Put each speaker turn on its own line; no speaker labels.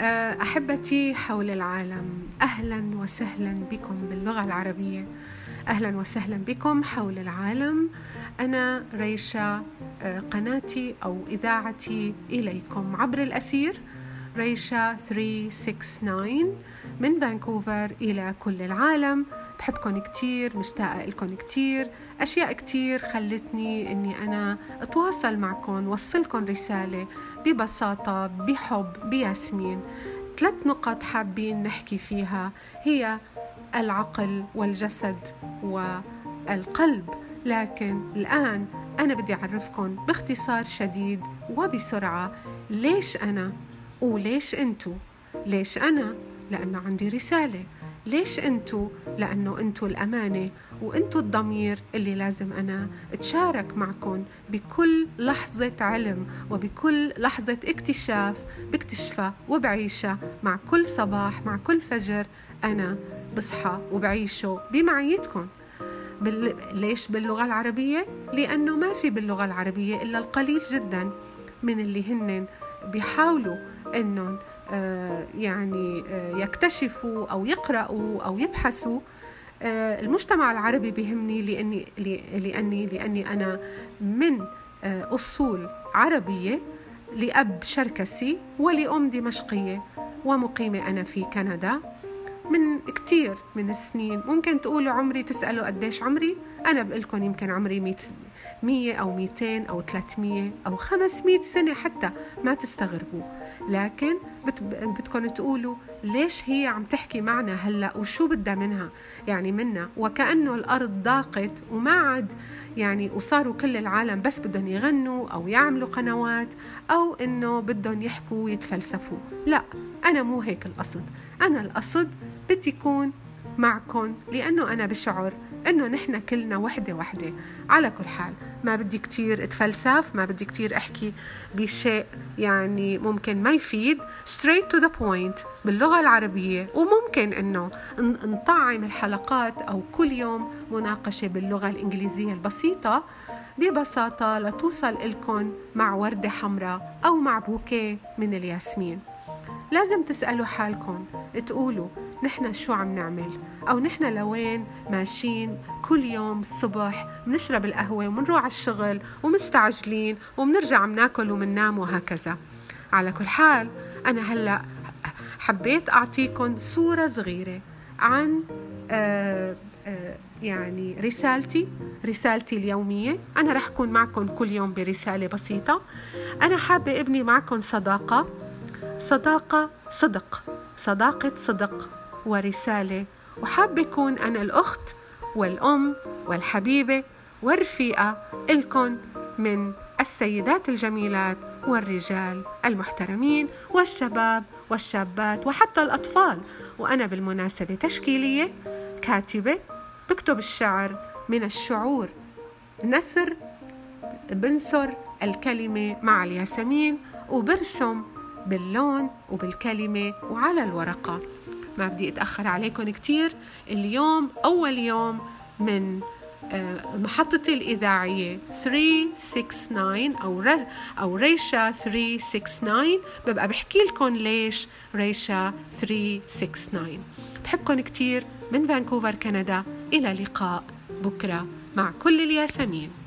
آه، أحبتي حول العالم أهلا وسهلا بكم باللغة العربية. أهلا وسهلا بكم حول العالم. أنا ريشا آه، قناتي أو إذاعتي إليكم. عبر الأثير ريشا 369 من فانكوفر إلى كل العالم. بحبكم كتير مشتاقة لكم كتير أشياء كتير خلتني أني أنا أتواصل معكم وصلكم رسالة ببساطة بحب بياسمين. ثلاث نقط حابين نحكي فيها هي العقل والجسد والقلب. لكن الآن أنا بدي أعرفكم باختصار شديد وبسرعة ليش أنا وليش أنتو؟ ليش أنا؟ لأنه عندي رسالة. ليش أنتو؟ لأنه أنتو الأمانة وأنتو الضمير اللي لازم أنا أتشارك معكم بكل لحظة علم وبكل لحظة اكتشاف بكتشفها وبعيشها مع كل صباح مع كل فجر أنا بصحى وبعيشه بمعيتكم بال... ليش باللغة العربية؟ لأنه ما في باللغة العربية إلا القليل جدا من اللي هن بيحاولوا انهم آه، يعني آه، يكتشفوا أو يقرأوا أو يبحثوا آه، المجتمع العربي بيهمني لأني لأني لأني أنا من أصول عربية لأب شركسي ولأم دمشقية ومقيمة أنا في كندا. من كتير من السنين. ممكن تقولوا عمري تسألوا قديش عمري. أنا بقول لكم يمكن عمري 100 100 أو 200 أو 300 أو 500 سنة حتى ما تستغربوا. لكن بدكم تقولوا ليش هي عم تحكي معنا هلا وشو بدها منها؟ يعني منا وكأنه الأرض ضاقت وما عاد يعني وصاروا كل العالم بس بدهم يغنوا أو يعملوا قنوات أو إنه بدهم يحكوا ويتفلسفوا. لا أنا مو هيك القصد. أنا القصد بدي يكون معكم لأنه أنا بشعر إنه نحن كلنا وحدة وحدة. على كل حال ما بدي كتير أتفلسف ما بدي كتير أحكي بشيء يعني ممكن ما يفيد. Straight to the point باللغة العربية. وممكن إنه نطعم الحلقات أو كل يوم مناقشة باللغة الإنجليزية البسيطة. ببساطة لتوصل لكم مع وردة حمراء أو مع بوكيه من الياسمين. لازم تسألوا حالكم تقولوا نحن شو عم نعمل؟ أو نحن لوين ماشيين كل يوم الصبح بنشرب القهوة ومنروح على الشغل ومستعجلين وبنرجع بناكل ومننام وهكذا. على كل حال أنا هلأ حبيت أعطيكم صورة صغيرة عن آه آه يعني رسالتي رسالتي اليومية. أنا رح أكون معكم كل يوم برسالة بسيطة. أنا حابة أبني معكم صداقة. صداقة صدق. صداقة صدق. ورسالة. وحابة أكون أنا الأخت والأم والحبيبة والرفيقة إلكن من السيدات الجميلات والرجال المحترمين والشباب والشابات وحتى الأطفال. وأنا بالمناسبة تشكيلية كاتبة بكتب الشعر من الشعور نثر بنثر الكلمة مع الياسمين وبرسم باللون وبالكلمة وعلى الورقة. ما بدي أتأخر عليكم كتير. اليوم أول يوم من آه، محطتي الإذاعية 369 أو أو ريشا 369 ببقى بحكي لكم ليش ريشا 369 بحبكم كتير من فانكوفر كندا. إلى لقاء بكرة مع كل الياسمين.